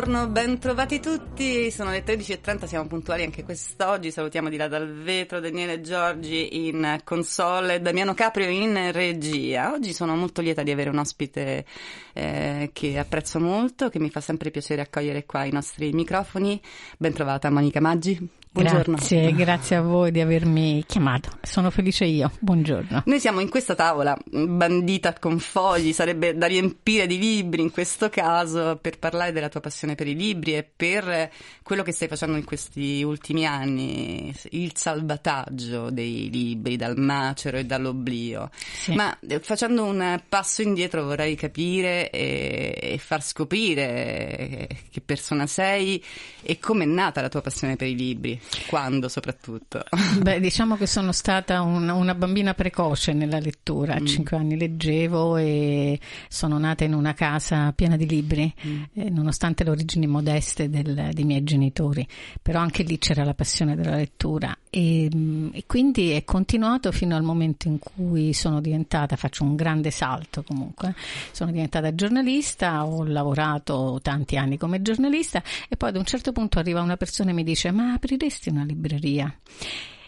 Buongiorno, ben trovati tutti. Sono le 13.30, siamo puntuali anche quest'oggi. Salutiamo di là dal vetro Daniele Giorgi in console e Damiano Caprio in regia. Oggi sono molto lieta di avere un ospite eh, che apprezzo molto, che mi fa sempre piacere accogliere qua i nostri microfoni. Ben trovata Monica Maggi. Buongiorno. Grazie, grazie a voi di avermi chiamato. Sono felice io. Buongiorno. Noi siamo in questa tavola bandita con fogli, sarebbe da riempire di libri in questo caso per parlare della tua passione per i libri e per quello che stai facendo in questi ultimi anni, il salvataggio dei libri dal macero e dall'oblio. Sì. Ma eh, facendo un passo indietro vorrei capire e, e far scoprire che persona sei e come è nata la tua passione per i libri. Quando soprattutto? Beh, diciamo che sono stata un, una bambina precoce nella lettura, a mm. cinque anni leggevo e sono nata in una casa piena di libri, mm. eh, nonostante le origini modeste del, dei miei genitori, però anche lì c'era la passione della lettura e, mm, e quindi è continuato fino al momento in cui sono diventata, faccio un grande salto comunque, sono diventata giornalista, ho lavorato tanti anni come giornalista e poi ad un certo punto arriva una persona e mi dice ma apriresti apriresti una libreria?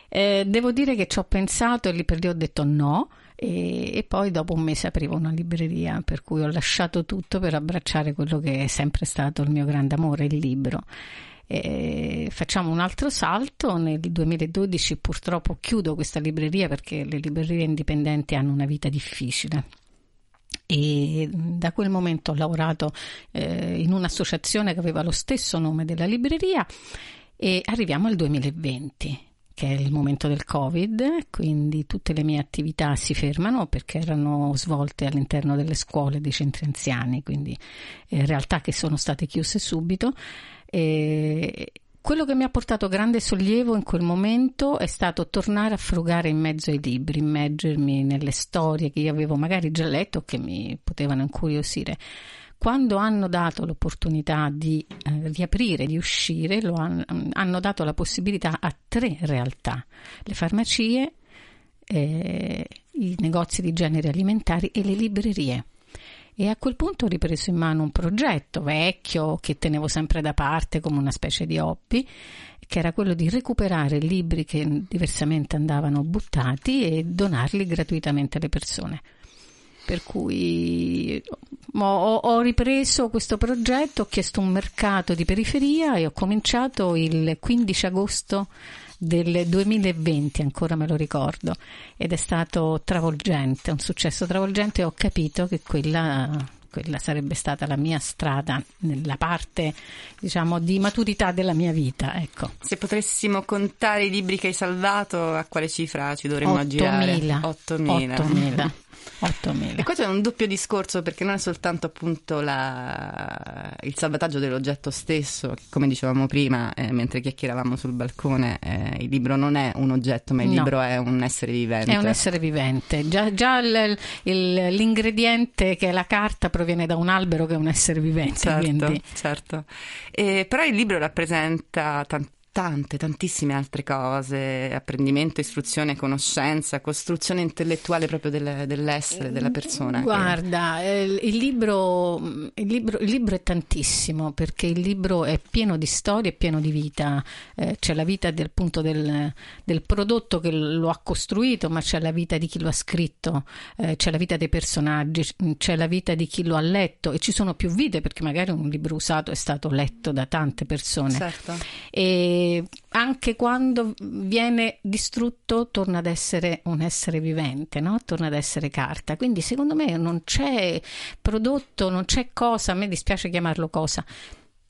Eh, devo dire che ci ho pensato e lì per lì ho detto no. E, e, poi dopo un mese aprivo una libreria, per cui ho lasciato tutto per abbracciare quello che è sempre stato il mio grande amore, il libro. E facciamo un altro salto, nel 2012 purtroppo chiudo questa libreria perché le librerie indipendenti hanno una vita difficile e da quel momento ho lavorato eh, in un'associazione che aveva lo stesso nome della libreria e arriviamo al 2020 che è il momento del Covid, quindi tutte le mie attività si fermano perché erano svolte all'interno delle scuole dei centri anziani, quindi eh, realtà che sono state chiuse subito. E quello che mi ha portato grande sollievo in quel momento è stato tornare a frugare in mezzo ai libri, immergermi nelle storie che io avevo magari già letto o che mi potevano incuriosire quando hanno dato l'opportunità di eh, riaprire, di uscire, han, hanno dato la possibilità a tre realtà, le farmacie, eh, i negozi di generi alimentari e le librerie. E a quel punto ho ripreso in mano un progetto vecchio che tenevo sempre da parte come una specie di hobby, che era quello di recuperare libri che diversamente andavano buttati e donarli gratuitamente alle persone. Per cui ho, ho, ripreso questo progetto, ho chiesto un mercato di periferia e ho cominciato il 15 agosto del 2020, ancora me lo ricordo, ed è stato travolgente, un successo travolgente e ho capito che quella quella sarebbe stata la mia strada nella parte diciamo di maturità della mia vita ecco. se potessimo contare i libri che hai salvato a quale cifra ci dovremmo 8 aggirare? 8.000 8.000 8.000 8.000. E questo è un doppio discorso perché non è soltanto appunto la, il salvataggio dell'oggetto stesso, che come dicevamo prima, eh, mentre chiacchieravamo sul balcone, eh, il libro non è un oggetto, ma il no. libro è un essere vivente. È un essere vivente. Già, già il, il, l'ingrediente che è la carta proviene da un albero che è un essere vivente. Certo, quindi. certo. E, però il libro rappresenta tantissimo tante, tantissime altre cose, apprendimento, istruzione, conoscenza, costruzione intellettuale proprio del, dell'essere della persona. Guarda, che... il, libro, il, libro, il, libro, è tantissimo perché il libro è pieno di storie, è pieno di vita, eh, c'è la vita del, appunto del, del, prodotto che lo ha costruito, ma c'è la vita di chi lo ha scritto, eh, c'è la vita dei personaggi, c'è la vita di chi lo ha letto e ci sono più vite perché magari un libro usato è stato letto da tante persone. Certo. E, anche quando viene distrutto torna ad essere un essere vivente, no? torna ad essere carta. Quindi secondo me non c'è prodotto, non c'è cosa, a me dispiace chiamarlo cosa,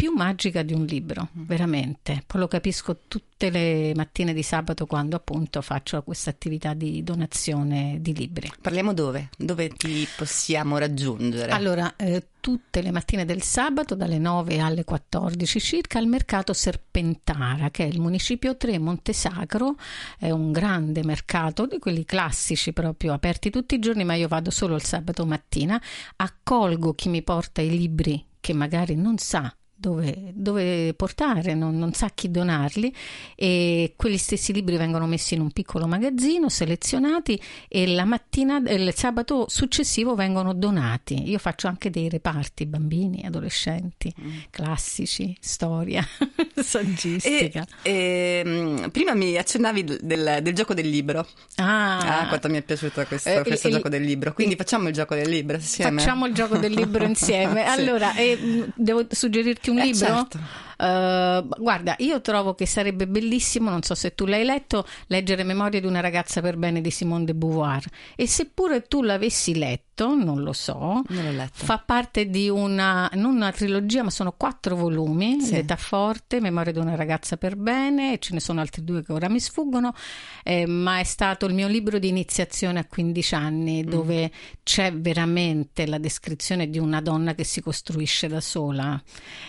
più magica di un libro, mm. veramente. Poi lo capisco tutte le mattine di sabato quando appunto faccio questa attività di donazione di libri. Parliamo dove? Dove ti possiamo raggiungere? Allora, eh, tutte le mattine del sabato dalle 9 alle 14 circa al mercato Serpentara, che è il municipio 3 Montesacro, è un grande mercato di quelli classici proprio aperti tutti i giorni, ma io vado solo il sabato mattina, accolgo chi mi porta i libri che magari non sa dove, dove portare, non, non, sa chi donarli e quegli stessi libri vengono messi in un piccolo magazzino, selezionati e la mattina, il sabato successivo vengono donati. Io faccio anche dei reparti, bambini, adolescenti, mm. classici, storia, saggistica. E, e, ehm, prima mi accennavi del, del, gioco del libro. Ah, ah quanto mi è piaciuto questo, eh, questo il, gioco del libro. Quindi il, facciamo il gioco del libro insieme. Facciamo il gioco del libro insieme. sì. Allora, eh, devo suggerirti un eh, libro? Certo. Uh, guarda, io trovo che sarebbe bellissimo, non so se tu l'hai letto, leggere Memorie di una ragazza per bene di Simone de Beauvoir. E seppure tu l'avessi letto, non lo so, non fa parte di una, non una trilogia, ma sono quattro volumi, sì. L'età forte, Memorie di una ragazza per bene, e ce ne sono altri due che ora mi sfuggono, eh, ma è stato il mio libro di iniziazione a 15 anni, mm. dove c'è veramente la descrizione di una donna che si costruisce da sola.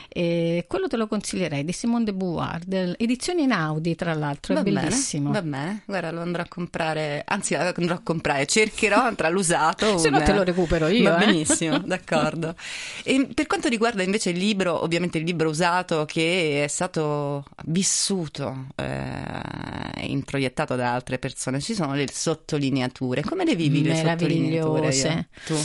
E quello te lo consiglio consiglierei di Simone de Beauvoir, edizione in Audi tra l'altro, è va bellissimo. Bene, va bene, guarda lo andrò a comprare, anzi lo andrò a comprare, cercherò tra l'usato. Se no te lo recupero io. Va eh? benissimo, d'accordo. E per quanto riguarda invece il libro, ovviamente il libro usato che è stato vissuto, eh, introiettato da altre persone, ci sono le sottolineature, come le vivi le sottolineature? Io? Tu?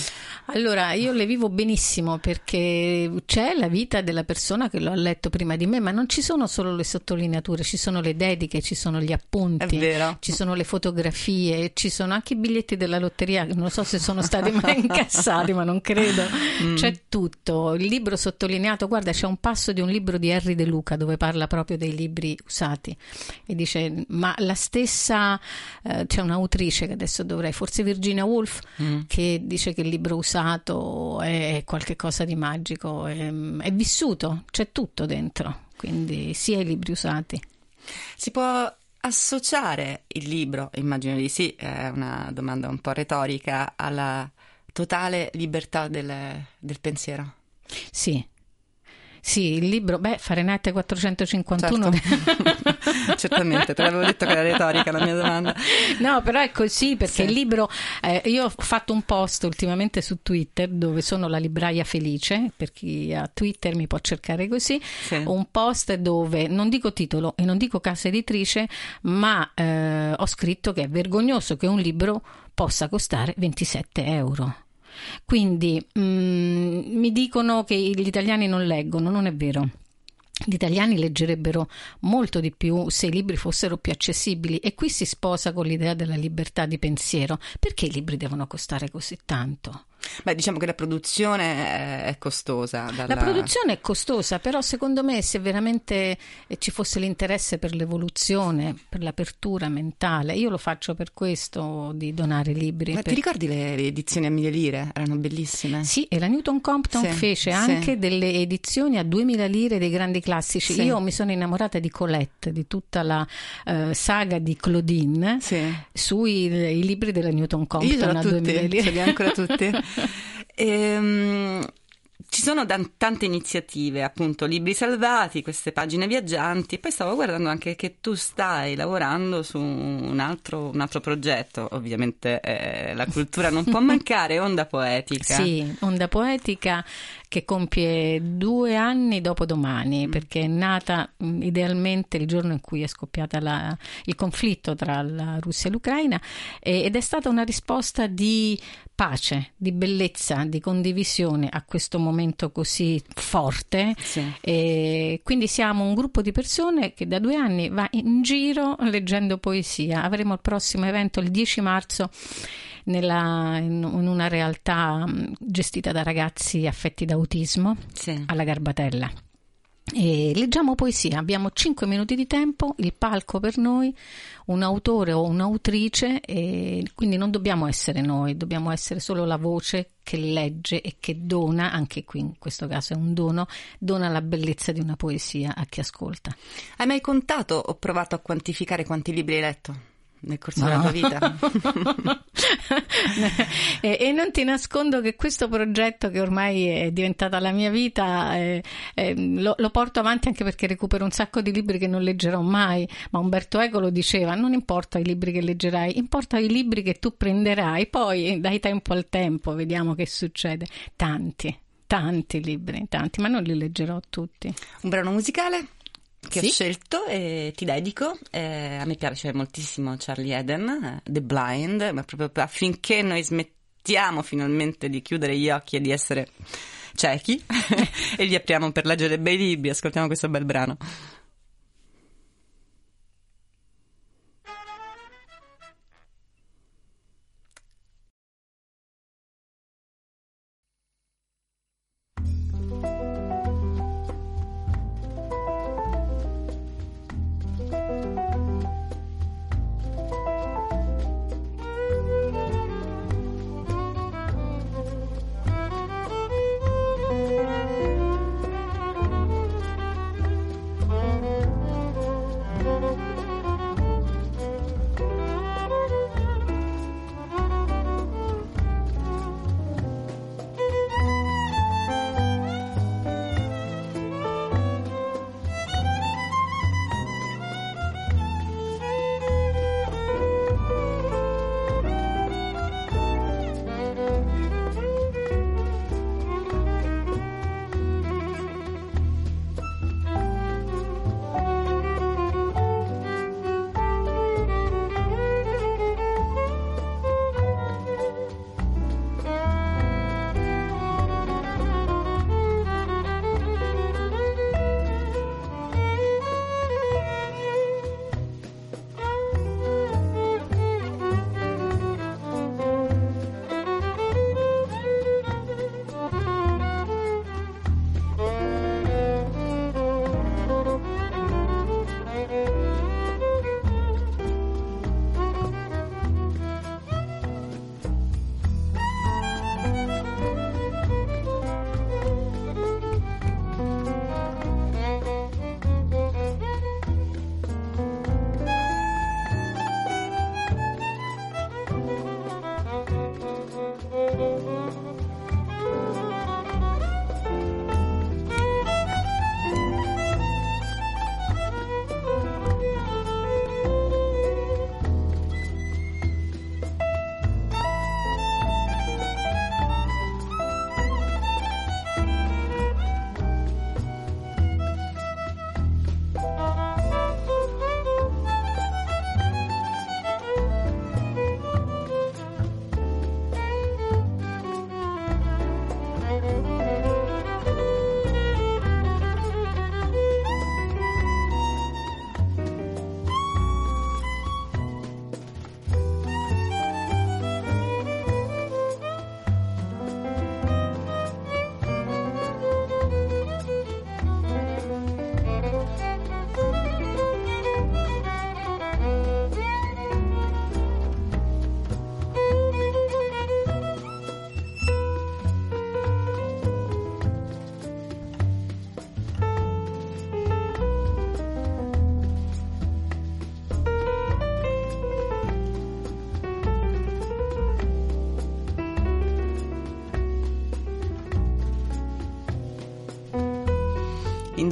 Allora, io le vivo benissimo perché c'è la vita della persona che lo ha letto prima di me, ma non ci sono solo le sottolineature, ci sono le dediche, ci sono gli appunti, ci sono le fotografie, ci sono anche i biglietti della lotteria, non so se sono stati mai incassati, ma non credo. Mm. C'è tutto. Il libro sottolineato, guarda, c'è un passo di un libro di Harry De Luca dove parla proprio dei libri usati e dice "Ma la stessa eh, c'è un'autrice che adesso dovrei, forse Virginia Woolf, mm. che dice che il libro usato è qualcosa di magico, è, è vissuto, c'è tutto dentro, quindi sia i libri usati. Si può associare il libro, immagino di sì, è una domanda un po' retorica, alla totale libertà del, del pensiero? Sì, sì, il libro, beh, Fahrenheit 451. Certo. Certamente, te l'avevo detto che era retorica la mia domanda. No, però è così, perché sì. il libro, eh, io ho fatto un post ultimamente su Twitter dove sono la libraia felice, per chi ha Twitter mi può cercare così, sì. un post dove non dico titolo e non dico casa editrice, ma eh, ho scritto che è vergognoso che un libro possa costare 27 euro. Quindi mh, mm, mi dicono che gli italiani non leggono, non è vero. Gli italiani leggerebbero molto di più se i libri fossero più accessibili e qui si sposa con l'idea della libertà di pensiero. Perché i libri devono costare così tanto? Beh, diciamo che la produzione è costosa. Dalla... La produzione è costosa, però secondo me se veramente eh, ci fosse l'interesse per l'evoluzione, per l'apertura mentale, io lo faccio per questo di donare libri. Ma per... ti ricordi le edizioni a mille lire? Erano bellissime. Sì, e la Newton Compton sì, fece sì. anche delle edizioni a 2000 lire dei grandi classici. Sì. Io mi sono innamorata di Colette, di tutta la uh, saga di Claudine sui libri della Newton Compton io a tutti, 2000 lire. Ce li ancora tutti. ehm, ci sono dan- tante iniziative, appunto, libri salvati, queste pagine viaggianti. Poi stavo guardando anche che tu stai lavorando su un altro, un altro progetto. Ovviamente eh, la cultura non può mancare, Onda Poetica. Sì, Onda Poetica che compie due anni dopo domani, mm. perché è nata mm, idealmente il giorno in cui è scoppiata la, il conflitto tra la Russia e l'Ucraina e, ed è stata una risposta di pace, di bellezza, di condivisione a questo momento così forte. Sì. E quindi siamo un gruppo di persone che da due anni va in giro leggendo poesia. Avremo il prossimo evento il 10 marzo nella, in, una realtà gestita da ragazzi affetti da autismo sì. alla Garbatella E leggiamo poesia, abbiamo 5 minuti di tempo, il palco per noi, un autore o un'autrice e quindi non dobbiamo essere noi, dobbiamo essere solo la voce che legge e che dona, anche qui in questo caso è un dono, dona la bellezza di una poesia a chi ascolta. Hai mai contato o provato a quantificare quanti libri hai letto? Nel corso no. della tua vita. e, e, non ti nascondo che questo progetto che ormai è diventata la mia vita eh, eh, lo, lo, porto avanti anche perché recupero un sacco di libri che non leggerò mai, ma Umberto Eco lo diceva, non importa i libri che leggerai, importa i libri che tu prenderai, poi dai tempo al tempo, vediamo che succede. Tanti, tanti libri, tanti, ma non li leggerò tutti. Un brano musicale? Che sì? ho scelto e ti dedico. Eh, a me piace moltissimo Charlie Eden, eh, The Blind, ma proprio affinché noi smettiamo finalmente di chiudere gli occhi e di essere ciechi e li apriamo per leggere bei libri, ascoltiamo questo bel brano.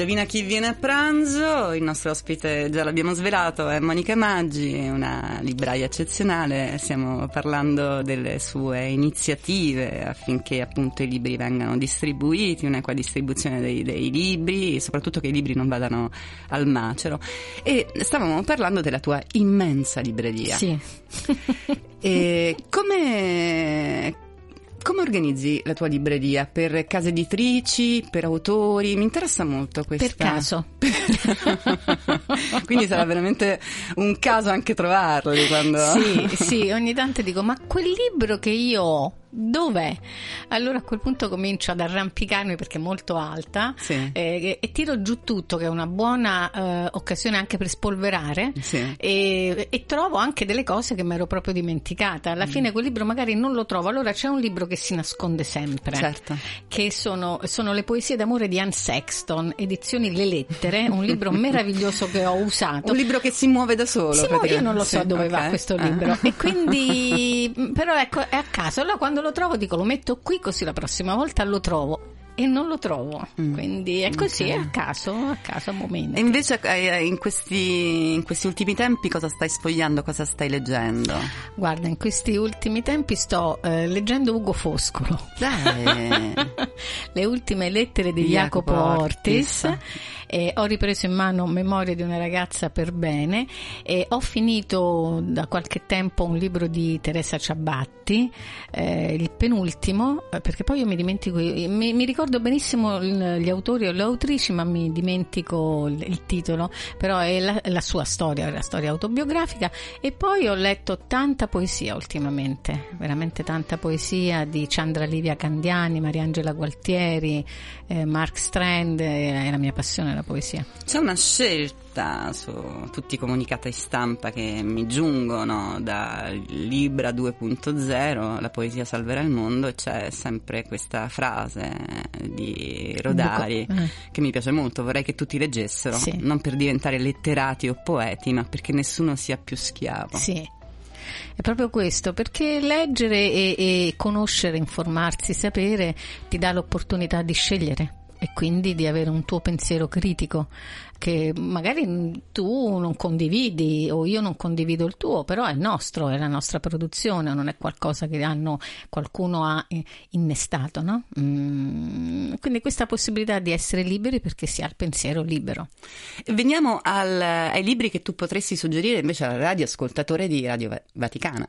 Indovina chi viene a pranzo? Il nostro ospite, già l'abbiamo svelato, è Monica Maggi, una libraia eccezionale. Stiamo parlando delle sue iniziative affinché appunto i libri vengano distribuiti, un'equa distribuzione dei, dei libri, soprattutto che i libri non vadano al macero. E stavamo parlando della tua immensa libreria. Sì. e come come organizzi la tua libreria? Per case editrici, per autori? Mi interessa molto questo. Per caso. Quindi sarà veramente un caso anche trovarli quando... Sì, sì, ogni tanto dico, ma quel libro che io ho dov'è? Allora a quel punto comincio ad arrampicarmi perché è molto alta Sì. eh, e tiro giù tutto, che è una buona eh, occasione anche per spolverare Sì. e, e trovo anche delle cose che mi ero proprio dimenticata. Mm. Alla fine quel libro magari non lo trovo, allora c'è un libro che si nasconde sempre. Certo. Che sono, sono le poesie d'amore di Anne Sexton, edizioni Le Lettere, un libro meraviglioso che ho usato. Un libro che si muove da solo. Sì, ma io non lo so dove va ok. questo Ah. libro e quindi però ecco è a caso allora quando lo trovo dico lo metto qui così la prossima volta lo trovo e non lo trovo Mm. quindi è così Ok. è a caso a caso a momenti E invece eh, in questi, in questi ultimi tempi cosa stai sfogliando, cosa stai leggendo? guarda in questi ultimi tempi sto eh, leggendo Ugo Foscolo Dai! le ultime lettere di Di Jacopo Jacopo Ortis, Ortis. E ho ripreso in mano Memorie di una ragazza per bene e ho finito da qualche tempo un libro di Teresa Ciabatti, eh, il penultimo, eh, perché poi io mi dimentico, mi, mi ricordo benissimo gli autori o le autrici, ma mi dimentico il, il titolo, però è la, la sua storia, la storia autobiografica e poi ho letto tanta poesia ultimamente, veramente tanta poesia di Chandra Livia Candiani, Mariangela Gualtieri, eh, Mark Strand, eh, è la mia passione la poesia. C'è una scelta su tutti i comunicati stampa che mi giungono da Libra 2.0, la poesia salverà il mondo, e c'è sempre questa frase di Rodari Buco- eh. che mi piace molto, vorrei che tutti leggessero, Sì. non per diventare letterati o poeti, ma perché nessuno sia più schiavo. Sì. È proprio questo, perché leggere e, e conoscere, informarsi, sapere ti dà l'opportunità di scegliere e quindi di avere un tuo pensiero critico che magari tu non condividi o io non condivido il tuo, però è nostro, è la nostra produzione, non è qualcosa che hanno, qualcuno ha eh, innestato, no? Mm, quindi questa possibilità di essere liberi perché si ha il pensiero libero. Veniamo al- ai libri che tu potresti suggerire invece al radioascoltatore di Radio Va- Vaticana.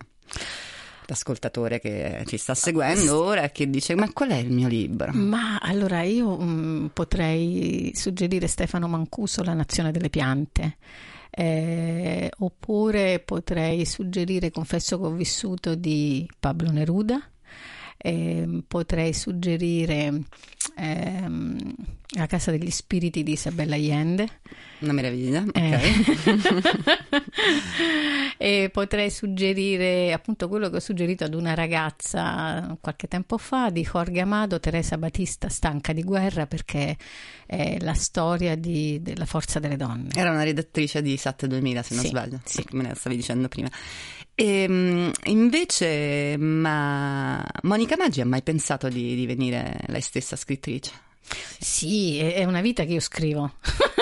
L'ascoltatore che ci sta seguendo ora e che dice: Ma qual è il mio libro? Ma allora io mm, potrei suggerire Stefano Mancuso, La nazione delle piante. Eh, oppure potrei suggerire Confesso che ho vissuto di Pablo Neruda. Eh, potrei suggerire ehm, La casa degli spiriti di Isabella Allende. Una meraviglia, ok. Eh. e potrei suggerire appunto quello che ho suggerito ad una ragazza qualche tempo fa di Jorge Amado, Teresa Batista, stanca di guerra, perché è la storia di- della forza delle donne. Era una redattrice di Sat 2000, se non Sì, sbaglio, sì. me la stavi dicendo prima. E, invece, ma Monica Maggi ha mai pensato di divenire lei stessa scrittrice? Sì, è una vita che io scrivo.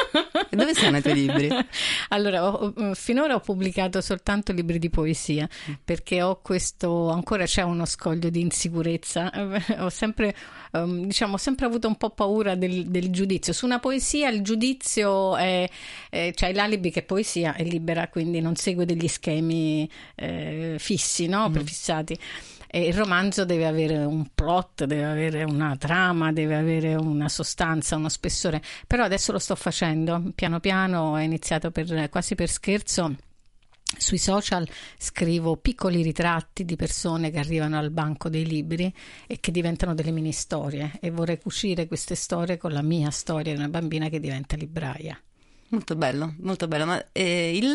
Dove sono i tuoi libri? Allora, ho- ho- finora ho pubblicato soltanto libri di poesia perché ho questo, ancora c'è uno scoglio di insicurezza. Ho sempre, ehm, diciamo, ho sempre avuto un po' paura del, del giudizio. Su una poesia il giudizio è, è- c'hai l'alibi che poesia è libera, quindi non segue degli schemi eh, fissi, no? Prefissati. E il romanzo deve avere un plot, deve avere una trama, deve avere una sostanza, uno spessore. Però adesso lo sto facendo, piano piano ho iniziato per, quasi per scherzo. Sui social scrivo piccoli ritratti di persone che arrivano al banco dei libri e che diventano delle mini storie e vorrei cucire queste storie con la mia storia di una bambina che diventa libraia. Molto bello, molto bello. Ma eh, il,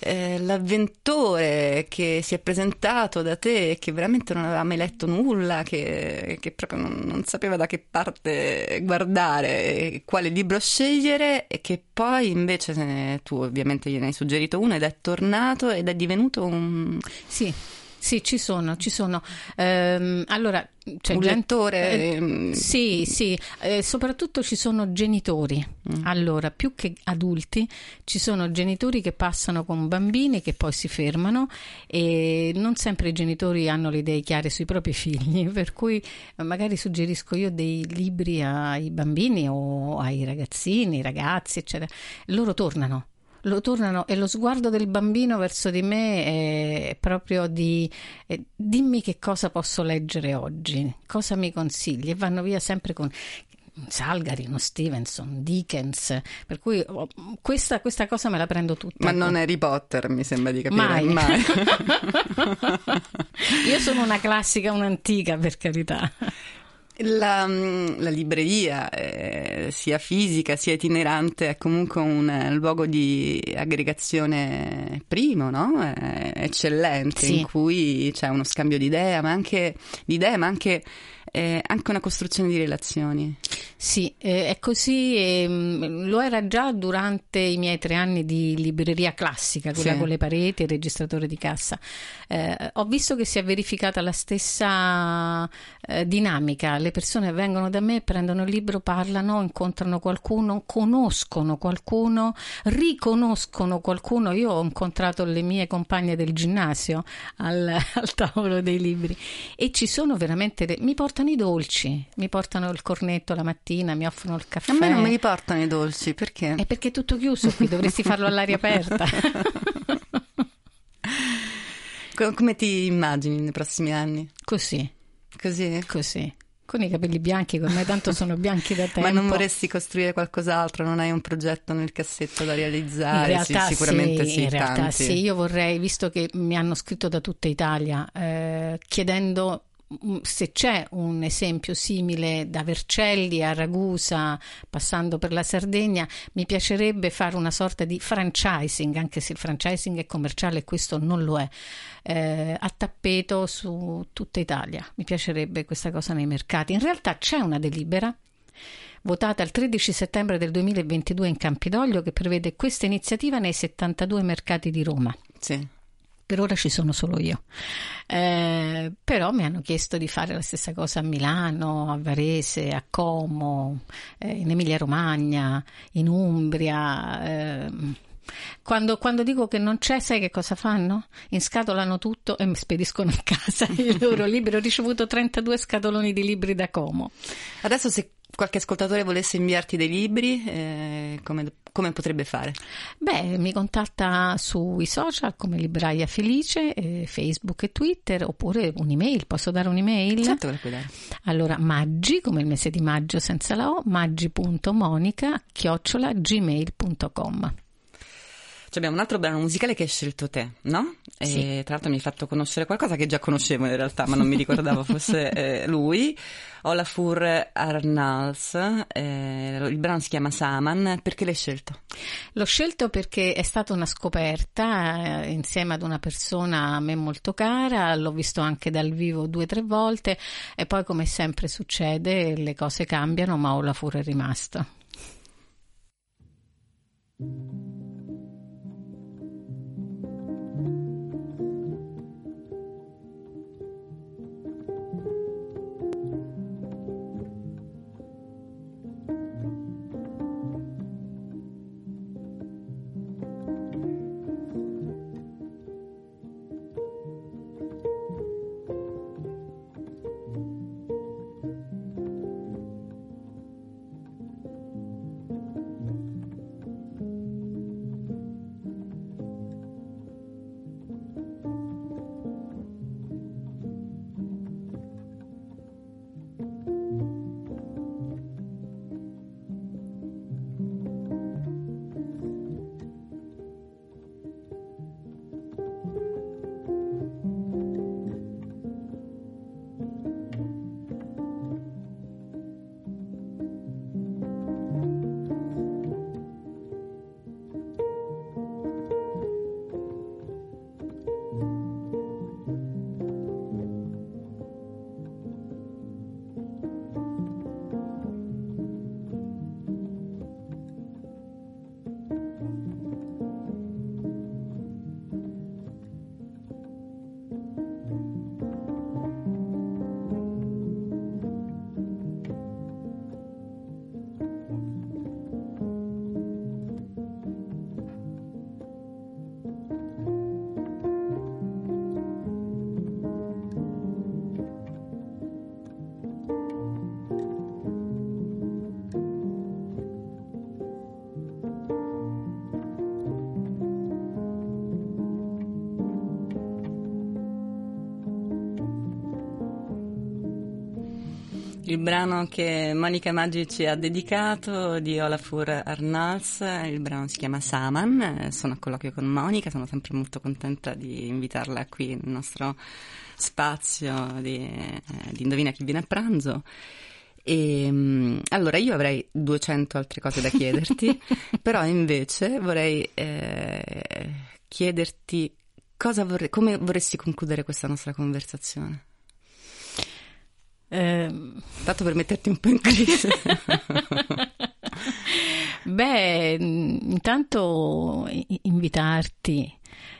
eh, l'avventore che si è presentato da te e che veramente non aveva mai letto nulla, che, che proprio non, non sapeva da che parte guardare, quale libro scegliere, e che poi invece eh, tu ovviamente gliene hai suggerito uno ed è tornato ed è divenuto un, Sì, sì, ci sono, ci sono. Ehm, allora, c'è un lettore. eh, ehm, Sì, sì, eh, soprattutto ci sono genitori. Mm. Allora, più che adulti, ci sono genitori che passano con bambini che poi si fermano e non sempre i genitori hanno le idee chiare sui propri figli, per cui eh, magari suggerisco io dei libri ai bambini o ai ragazzini, ragazzi, eccetera. Loro tornano. Lo tornano e lo sguardo del bambino verso di me è proprio di eh, dimmi che cosa posso leggere oggi, cosa mi consigli e vanno via sempre con Salgari, no Stevenson, Dickens, per cui oh, questa, questa, cosa me la prendo tutta. Ma non Harry Potter, mi sembra di capire. Mai. Mai. Io sono una classica, un'antica, per carità. La, mm, la libreria, eh, sia fisica sia itinerante, è comunque un eh, luogo di aggregazione primo, no? È eccellente, sì. in cui c'è uno scambio di idee, ma anche, di idee, ma anche eh, anche una costruzione di relazioni. Sì, eh, è così, eh, lo era già durante i miei tre anni di libreria classica, quella sì. con le pareti e il registratore di cassa. Eh, ho visto che si è verificata la stessa eh, dinamica, le persone vengono da me, prendono il libro, parlano, incontrano qualcuno, conoscono qualcuno, riconoscono qualcuno. Io ho incontrato le mie compagne del ginnasio al, al tavolo dei libri e ci sono veramente, mi portano i dolci, mi portano il cornetto la mattina, mi offrono il caffè. A me non me li portano i dolci, perché? È perché è tutto chiuso qui, dovresti farlo all'aria aperta. Come ti immagini nei prossimi anni? Così. Così? Così. Con i capelli bianchi, con me tanto sono bianchi da tempo. Ma non vorresti costruire qualcos'altro? Non hai un progetto nel cassetto da realizzare? In realtà sì, sicuramente sì, sì. In realtà tanti. sì, io vorrei, visto che mi hanno scritto da tutta Italia, eh, chiedendo se c'è un esempio simile da Vercelli a Ragusa, passando per la Sardegna, mi piacerebbe fare una sorta di franchising, anche se il franchising è commerciale e questo non lo è, eh, a tappeto su tutta Italia. Mi piacerebbe questa cosa nei mercati. In realtà c'è una delibera votata il 13 settembre del 2022 in Campidoglio che prevede questa iniziativa nei 72 mercati di Roma. Sì per ora ci sono solo io. Eh, però mi hanno chiesto di fare la stessa cosa a Milano, a Varese, a Como, eh, in Emilia Romagna, in Umbria. Eh, quando, quando, dico che non c'è, sai che cosa fanno? Inscatolano tutto e mi spediscono a casa i loro libri. Ho ricevuto 32 scatoloni di libri da Como. Adesso se qualche ascoltatore volesse inviarti dei libri, eh, come, come, potrebbe fare? Beh, mi contatta sui social come Libraia Felice, eh, Facebook e Twitter, oppure un'email. Posso dare un'email? Certo che puoi dare. Allora, maggi, come il mese di maggio senza la O, maggi.monica, chiocciola, gmail.com abbiamo un altro brano musicale che hai scelto te, no? Sì. Tra l'altro mi hai fatto conoscere qualcosa che già conoscevo in realtà, ma non mi ricordavo fosse eh, lui. Olafur Arnals, eh, il brano si chiama Saman, perché l'hai scelto? L'ho scelto perché è stata una scoperta eh, insieme ad una persona a me molto cara, l'ho visto anche dal vivo due o tre volte e poi come sempre succede le cose cambiano ma Olafur è rimasto. Il brano che Monica Maggi ci ha dedicato di Olafur Arnals, il brano si chiama Saman, sono a colloquio con Monica, sono sempre molto contenta di invitarla qui nel nostro spazio di, eh, di Indovina chi viene a pranzo. E, ehm, allora io avrei 200 altre cose da chiederti, però invece vorrei eh, chiederti vorrei, come vorresti concludere questa nostra conversazione. Eh, Tanto per metterti un po' in crisi. Beh, intanto invitarti,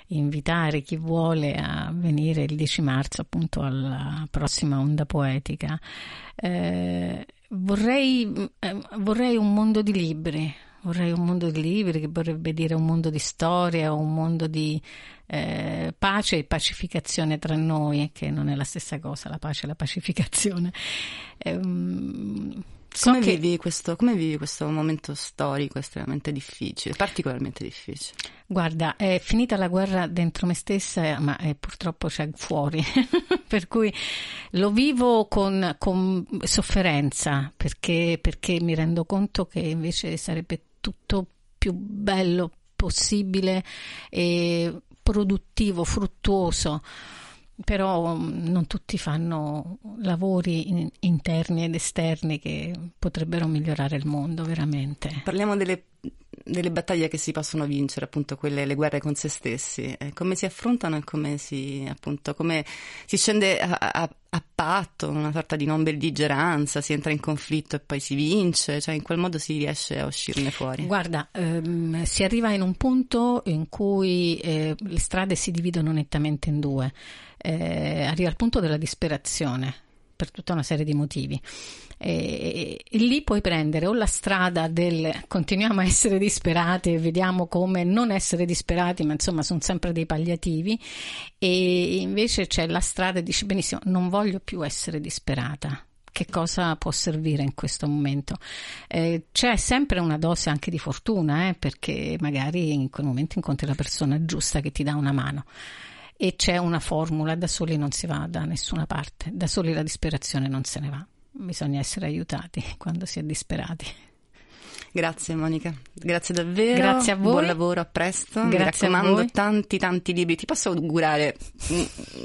invitare chi vuole a venire il 10 marzo appunto alla prossima onda poetica. Eh, vorrei, eh, vorrei un mondo di libri, vorrei un mondo di libri che vorrebbe dire un mondo di storia, un mondo di eh, pace e pacificazione tra noi, che non è la stessa cosa, la pace e la pacificazione. So come, che... vivi questo, come vivi questo momento storico estremamente difficile, particolarmente difficile? Guarda, è finita la guerra dentro me stessa, ma eh, purtroppo c'è fuori, per cui lo vivo con, con sofferenza, perché, perché mi rendo conto che invece sarebbe tutto più bello possibile e produttivo, fruttuoso però mm, non tutti fanno lavori interni ed esterni che potrebbero migliorare il mondo veramente. Parliamo delle, delle battaglie che si possono vincere, appunto quelle, le guerre con se stessi, eh, come si affrontano e come si, appunto, come si scende a, a, a, patto, una sorta di non belligeranza, si entra in conflitto e poi si vince, cioè in quel modo si riesce a uscirne fuori. Guarda, ehm, si arriva in un punto in cui eh, le strade si dividono nettamente in due eh, arriva al punto della disperazione per tutta una serie di motivi. E, e, lì puoi prendere o la strada del continuiamo a essere disperati e vediamo come non essere disperati, ma insomma sono sempre dei palliativi, e invece c'è la strada e dici benissimo, non voglio più essere disperata. Che cosa può servire in questo momento? Eh, c'è sempre una dose anche di fortuna, eh, perché magari in quel momento incontri la persona giusta che ti dà una mano e c'è una formula, da soli non si va da nessuna parte, da soli la disperazione non se ne va, bisogna essere aiutati quando si è disperati. Grazie Monica, grazie davvero. Grazie a voi. Buon lavoro, a presto. Grazie Mi raccomando, tanti tanti libri. Ti posso augurare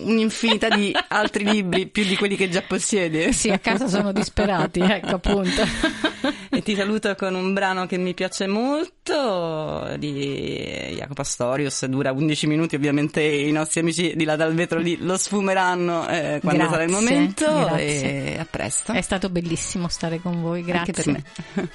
un'infinità di altri libri, più di quelli che già possiedi. Sì, a casa sono disperati, ecco appunto. E ti saluto con un brano che mi piace molto di Jacopo Astorius, dura 11 minuti, ovviamente i nostri amici di là dal vetro lì lo sfumeranno eh, quando grazie, sarà il momento grazie. e a presto. È stato bellissimo stare con voi, grazie. Anche per me.